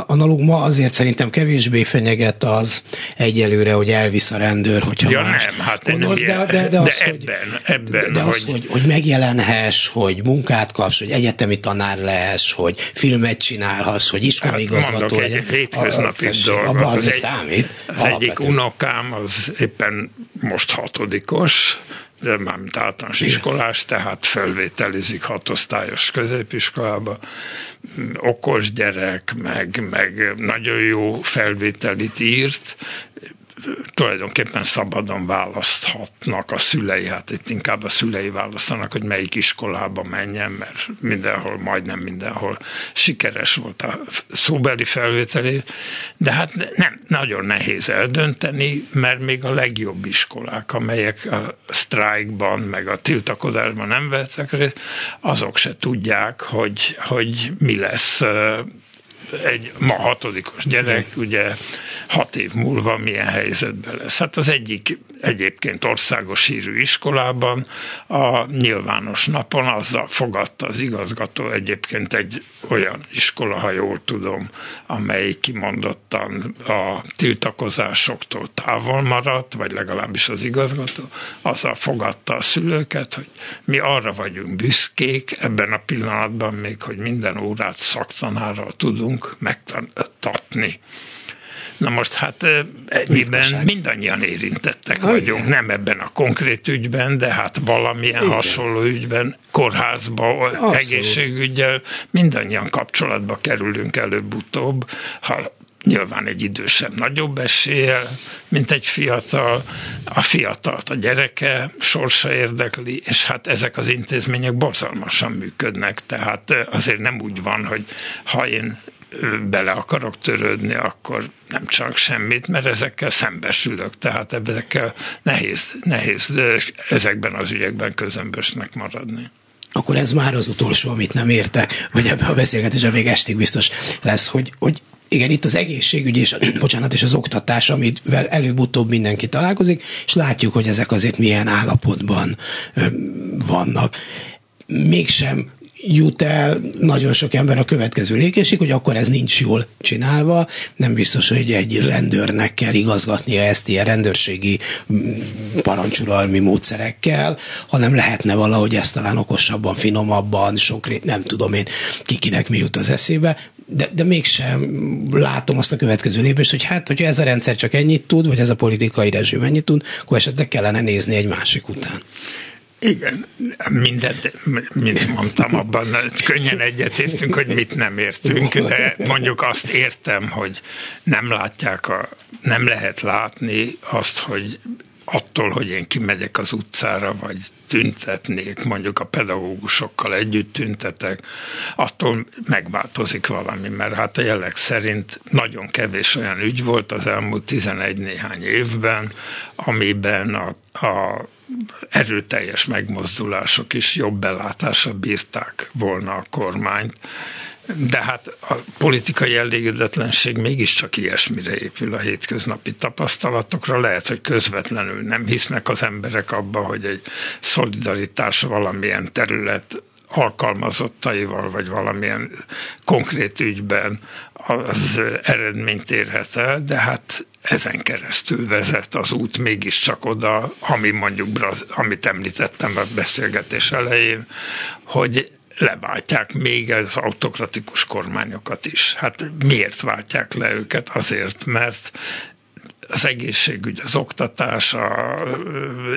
Speaker 2: analóg ma azért szerintem kevésbé fenyeget az egyelőre, hogy elvisz a rendőr, hogyha
Speaker 3: ja, más nem, hát gondolsz, nem de, de, de, az, de ebben, hogy, ebben,
Speaker 2: de, de az, hogy, hogy, megjelenhess, hogy munkát kapsz, hogy egyetemi tanár lehess, hogy filmet csinálhass, hogy iskolaigazgató
Speaker 3: hát legyen. egy hétköznapi dolgot. Az, egy, számít. Az egyik unokám az éppen most hatodikos, de mármint általános iskolás, tehát felvételizik hatosztályos középiskolába, okos gyerek, meg, meg nagyon jó felvételit írt, tulajdonképpen szabadon választhatnak a szülei, hát itt inkább a szülei választanak, hogy melyik iskolába menjen, mert mindenhol, majdnem mindenhol sikeres volt a szóbeli felvételi, de hát nem, nagyon nehéz eldönteni, mert még a legjobb iskolák, amelyek a sztrájkban, meg a tiltakozásban nem vettek részt, azok se tudják, hogy, hogy mi lesz egy ma hatodikos gyerek, ugye hat év múlva milyen helyzetben lesz. Hát az egyik egyébként országos hírű iskolában a nyilvános napon azzal fogadta az igazgató egyébként egy olyan iskola, ha jól tudom, amely kimondottan a tiltakozásoktól távol maradt, vagy legalábbis az igazgató, azzal fogadta a szülőket, hogy mi arra vagyunk büszkék ebben a pillanatban még, hogy minden órát szaktanárral tudunk megtartani. Na most hát ennyiben mindannyian érintettek vagyunk, nem ebben a konkrét ügyben, de hát valamilyen Igen. hasonló ügyben, kórházba, Abszolút. egészségügyel mindannyian kapcsolatba kerülünk előbb-utóbb, ha nyilván egy idősebb nagyobb eséllyel, mint egy fiatal, a fiatalt a gyereke sorsa érdekli, és hát ezek az intézmények borzalmasan működnek, tehát azért nem úgy van, hogy ha én bele akarok törődni, akkor nem csak semmit, mert ezekkel szembesülök, tehát ezekkel nehéz, nehéz ezekben az ügyekben közömbösnek maradni
Speaker 2: akkor ez már az utolsó, amit nem értek, vagy ebbe a beszélgetésben még estig biztos lesz, hogy, hogy igen, itt az egészségügy és, bocsánat, és az oktatás, amivel előbb-utóbb mindenki találkozik, és látjuk, hogy ezek azért milyen állapotban vannak. Mégsem jut el nagyon sok ember a következő lépésig, hogy akkor ez nincs jól csinálva, nem biztos, hogy egy rendőrnek kell igazgatnia ezt ilyen rendőrségi mm, parancsuralmi módszerekkel, hanem lehetne valahogy ezt talán okosabban, finomabban, sok, nem tudom én, kikinek mi jut az eszébe, de, de mégsem látom azt a következő lépést, hogy hát, hogyha ez a rendszer csak ennyit tud, vagy ez a politikai rezsim ennyit tud, akkor esetleg kellene nézni egy másik után.
Speaker 3: Igen, mindent, mint mondtam, abban könnyen egyetértünk, hogy mit nem értünk, de mondjuk azt értem, hogy nem látják, a, nem lehet látni azt, hogy attól, hogy én kimegyek az utcára, vagy tüntetnék, mondjuk a pedagógusokkal együtt tüntetek, attól megváltozik valami, mert hát a jelleg szerint nagyon kevés olyan ügy volt az elmúlt 11 néhány évben, amiben a, a erőteljes megmozdulások is jobb belátásra bírták volna a kormányt. De hát a politikai elégedetlenség mégiscsak ilyesmire épül a hétköznapi tapasztalatokra. Lehet, hogy közvetlenül nem hisznek az emberek abba, hogy egy szolidaritás valamilyen terület alkalmazottaival, vagy valamilyen konkrét ügyben az eredményt érhet el, de hát ezen keresztül vezet az út mégiscsak oda, ami mondjuk, amit említettem a beszélgetés elején, hogy leváltják még az autokratikus kormányokat is. Hát miért váltják le őket? Azért, mert az egészségügy, az oktatás, a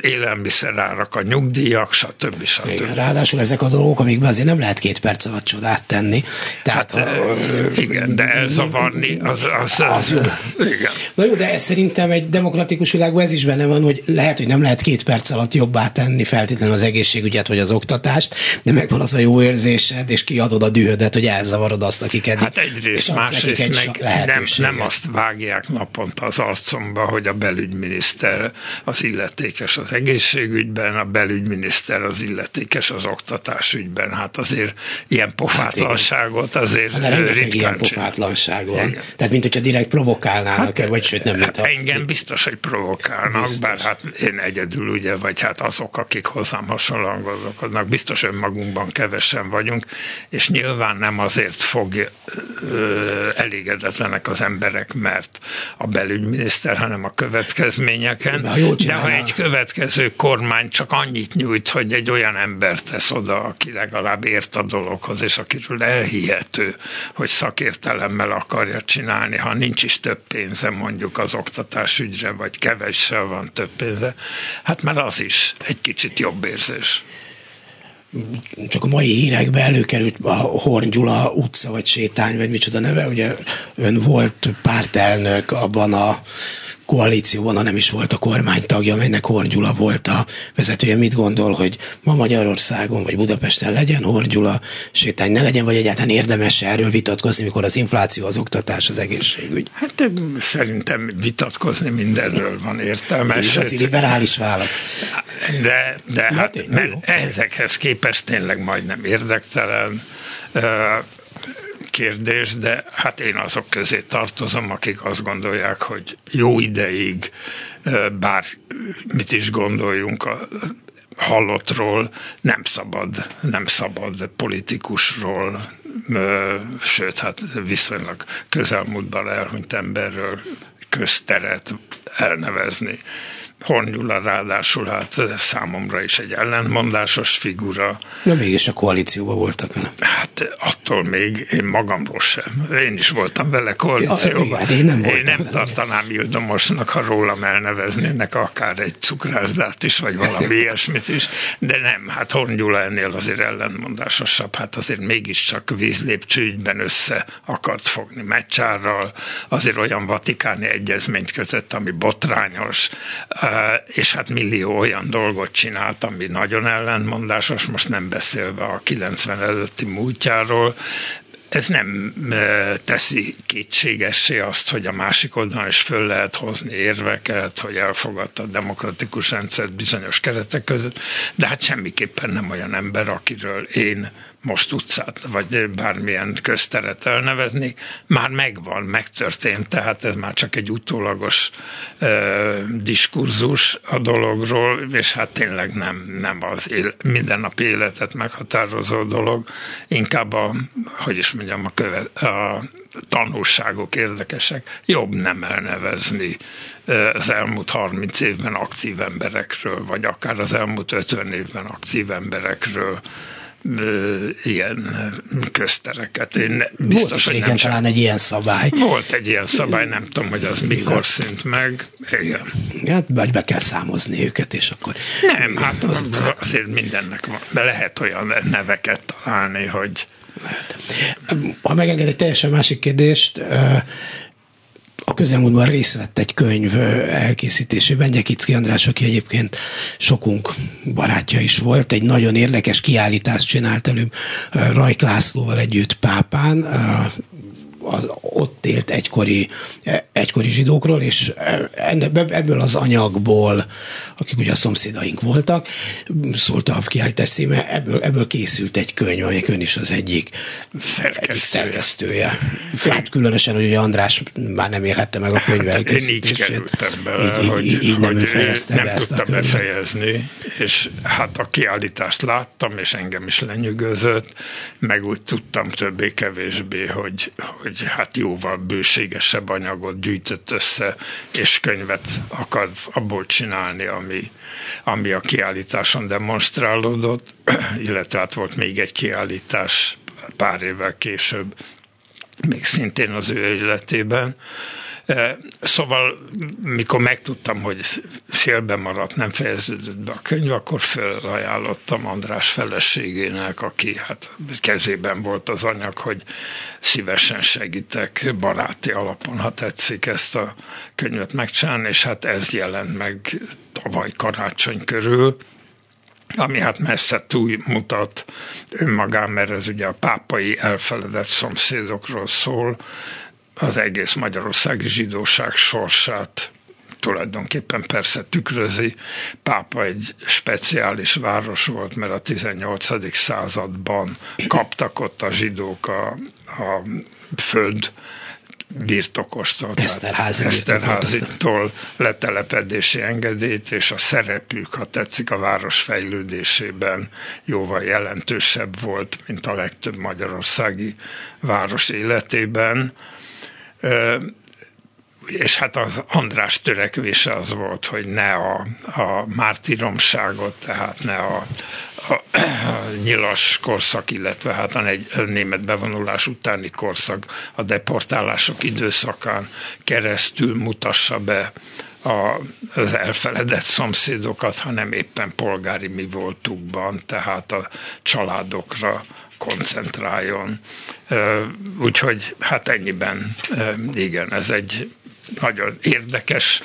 Speaker 3: élelmiszerárak, a nyugdíjak, stb. stb.
Speaker 2: Igen, ráadásul ezek a dolgok, amikben azért nem lehet két perc alatt csodát tenni.
Speaker 3: Tehát, hát, a, igen, de elzavarni az... az, az jó.
Speaker 2: Igen. Na jó, de ez szerintem egy demokratikus világban ez is benne van, hogy lehet, hogy nem lehet két perc alatt jobbá tenni feltétlenül az egészségügyet vagy az oktatást, de megvan az a jó érzésed, és kiadod a dühödet, hogy elzavarod azt, akiket.
Speaker 3: Hát egyrészt, másrészt meg nem, nem azt vágják naponta az arcom számba, hogy a belügyminiszter az illetékes az egészségügyben, a belügyminiszter az illetékes az oktatásügyben. Hát azért ilyen pofátlanságot azért hát
Speaker 2: ritkán ilyen pofátlanság van. Igen. Tehát, mint hogyha direkt provokálnának hát, vagy sőt nem,
Speaker 3: hát Engem biztos, hogy provokálnak, biztos. bár hát én egyedül ugye, vagy hát azok, akik hozzám hasonlóan gondolkodnak, biztos önmagunkban kevesen vagyunk, és nyilván nem azért fog ö, elégedetlenek az emberek, mert a belügyminiszter egyszer, hanem a következményeken. De, De ha egy következő kormány csak annyit nyújt, hogy egy olyan embert tesz oda, aki legalább ért a dologhoz, és akiről elhihető, hogy szakértelemmel akarja csinálni, ha nincs is több pénze mondjuk az oktatás ügyre, vagy kevéssel van több pénze, hát már az is egy kicsit jobb érzés
Speaker 2: csak a mai hírekben előkerült a Horn Gyula utca, vagy sétány, vagy micsoda neve, ugye ön volt pártelnök abban a koalícióban, ha nem is volt a kormány tagja, amelynek Horn Gyula volt a vezetője. Mit gondol, hogy ma Magyarországon vagy Budapesten legyen Horn Gyula sétány, ne legyen, vagy egyáltalán érdemes erről vitatkozni, mikor az infláció, az oktatás, az egészségügy?
Speaker 3: Hát szerintem vitatkozni mindenről van értelme.
Speaker 2: Az liberális válasz.
Speaker 3: De, de hát, hát mert ezekhez képest tényleg majdnem érdektelen kérdés, de hát én azok közé tartozom, akik azt gondolják, hogy jó ideig bár mit is gondoljunk a halottról, nem szabad, nem szabad politikusról, sőt, hát viszonylag közelmúltban elhunyt emberről közteret elnevezni. Horn Gyula ráadásul hát számomra is egy ellentmondásos figura.
Speaker 2: De mégis a koalícióban voltak vele.
Speaker 3: Hát attól még én magamról sem. Én is voltam vele koalícióban. Ja,
Speaker 2: hát én nem,
Speaker 3: én nem tartanám Ildomosnak, ha rólam elneveznének akár egy cukrászdát is, vagy valami ilyesmit is, de nem, hát Horn Gyula ennél azért ellentmondásosabb, hát azért mégiscsak vízlépcsőügyben össze akart fogni Mecsárral, azért olyan vatikáni egyezményt kötött, ami botrányos, és hát millió olyan dolgot csinált, ami nagyon ellentmondásos, most nem beszélve a 90 előtti múltjáról, ez nem teszi kétségessé azt, hogy a másik oldalon is föl lehet hozni érveket, hogy elfogadta a demokratikus rendszert bizonyos keretek között, de hát semmiképpen nem olyan ember, akiről én most utcát, vagy bármilyen közteret elnevezni, már megvan, megtörtént, tehát ez már csak egy utólagos ö, diskurzus a dologról, és hát tényleg nem, nem az él, mindennapi életet meghatározó dolog, inkább a, hogy is mondjam, a, köve, a tanulságok érdekesek, jobb nem elnevezni az elmúlt 30 évben aktív emberekről, vagy akár az elmúlt 50 évben aktív emberekről, ilyen köztereket. Én
Speaker 2: biztos, Volt hogy régen talán egy ilyen szabály.
Speaker 3: Volt egy ilyen szabály, nem tudom, hogy az mikor szint meg. Igen.
Speaker 2: Hát, vagy be kell számozni őket, és akkor...
Speaker 3: Nem, hát az azért mindennek van. De lehet olyan neveket találni, hogy... Lehet.
Speaker 2: Ha megenged egy teljesen másik kérdést, közelmúltban részt vett egy könyv elkészítésében, Gyekicki András, aki egyébként sokunk barátja is volt, egy nagyon érdekes kiállítást csinált előbb Rajk Lászlóval együtt Pápán, az ott élt egykori, egykori zsidókról, és ebből az anyagból, akik ugye a szomszédaink voltak, szólt a kiállítás szíme, ebből, ebből készült egy könyv, amelyek ön is az egyik szerkesztője. Egyik szerkesztője. Hát különösen, hogy ugye András már nem élhette meg a könyv hát,
Speaker 3: Én így kerültem bele, így, hogy, így, így nem, hogy nem be tudta befejezni, és hát a kiállítást láttam, és engem is lenyűgözött, meg úgy tudtam többé-kevésbé, hogy, hogy hogy hát jóval bőségesebb anyagot gyűjtött össze, és könyvet akar abból csinálni, ami, ami a kiállításon demonstrálódott, illetve hát volt még egy kiállítás pár évvel később, még szintén az ő életében, Szóval, mikor megtudtam, hogy félbe maradt, nem fejeződött be a könyv, akkor felajánlottam András feleségének, aki hát kezében volt az anyag, hogy szívesen segítek baráti alapon, ha tetszik ezt a könyvet megcsinálni, és hát ez jelent meg tavaly karácsony körül, ami hát messze túlmutat önmagán, mert ez ugye a pápai elfeledett szomszédokról szól, az egész magyarországi zsidóság sorsát tulajdonképpen persze tükrözi. Pápa egy speciális város volt, mert a 18. században kaptak ott a zsidók a, a föld birtokostól,
Speaker 2: Eszterházi
Speaker 3: Eszterházitól letelepedési engedélyt, és a szerepük, ha tetszik, a város fejlődésében jóval jelentősebb volt, mint a legtöbb magyarországi város életében és hát az András törekvése az volt, hogy ne a, a mártíromságot, tehát ne a, a, a nyilas korszak, illetve hát a német bevonulás utáni korszak a deportálások időszakán keresztül mutassa be a, az elfeledett szomszédokat, hanem éppen polgári mi voltukban, tehát a családokra koncentráljon. Úgyhogy hát ennyiben igen, ez egy nagyon érdekes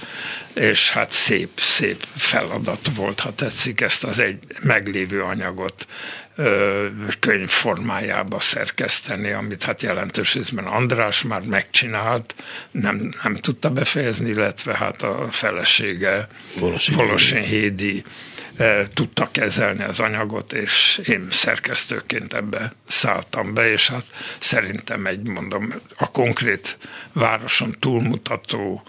Speaker 3: és hát szép, szép feladat volt, ha tetszik ezt az egy meglévő anyagot könyv formájába szerkeszteni, amit hát jelentős részben András már megcsinált, nem, nem tudta befejezni, illetve hát a felesége Volosén Hédi tudta kezelni az anyagot, és én szerkesztőként ebbe szálltam be, és hát szerintem egy, mondom, a konkrét városon túlmutató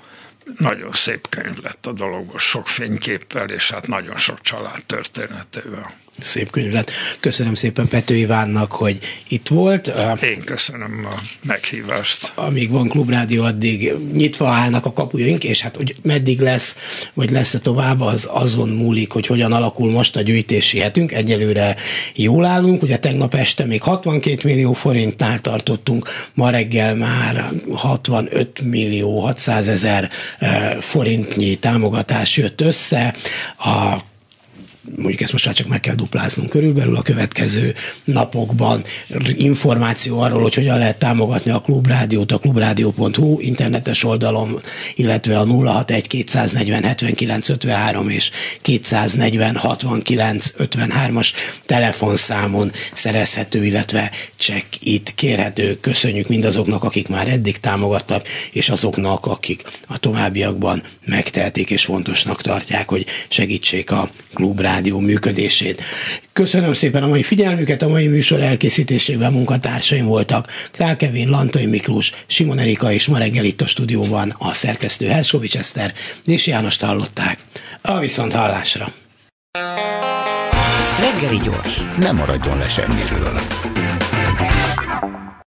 Speaker 3: nagyon szép könyv lett a dologból, sok fényképpel, és hát nagyon sok család történetével.
Speaker 2: Szép könyv lett. Köszönöm szépen Pető Ivánnak, hogy itt volt.
Speaker 3: Én köszönöm a meghívást.
Speaker 2: Amíg van klubrádió, addig nyitva állnak a kapujaink, és hát hogy meddig lesz, vagy lesz-e tovább, az azon múlik, hogy hogyan alakul most a gyűjtési hetünk. Egyelőre jól állunk, ugye tegnap este még 62 millió forintnál tartottunk, ma reggel már 65 millió 600 ezer forintnyi támogatás jött össze. A mondjuk ezt most már csak meg kell dupláznunk körülbelül a következő napokban. Információ arról, hogy hogyan lehet támogatni a Klubrádiót, a klubrádió.hu internetes oldalon, illetve a 061 240 79 53 és 240 69 53-as telefonszámon szerezhető, illetve csak itt kérhető. Köszönjük mindazoknak, akik már eddig támogattak, és azoknak, akik a továbbiakban megtehetik és fontosnak tartják, hogy segítsék a Klubrádiót rádió működését. Köszönöm szépen a mai figyelmüket, a mai műsor elkészítésében munkatársaim voltak Krákevin, Lantai Miklós, Simon Erika és ma reggel itt a stúdióban a szerkesztő Herskovics Eszter és János hallották. A viszont hallásra!
Speaker 1: Reggeli gyors, nem maradjon le semmiről.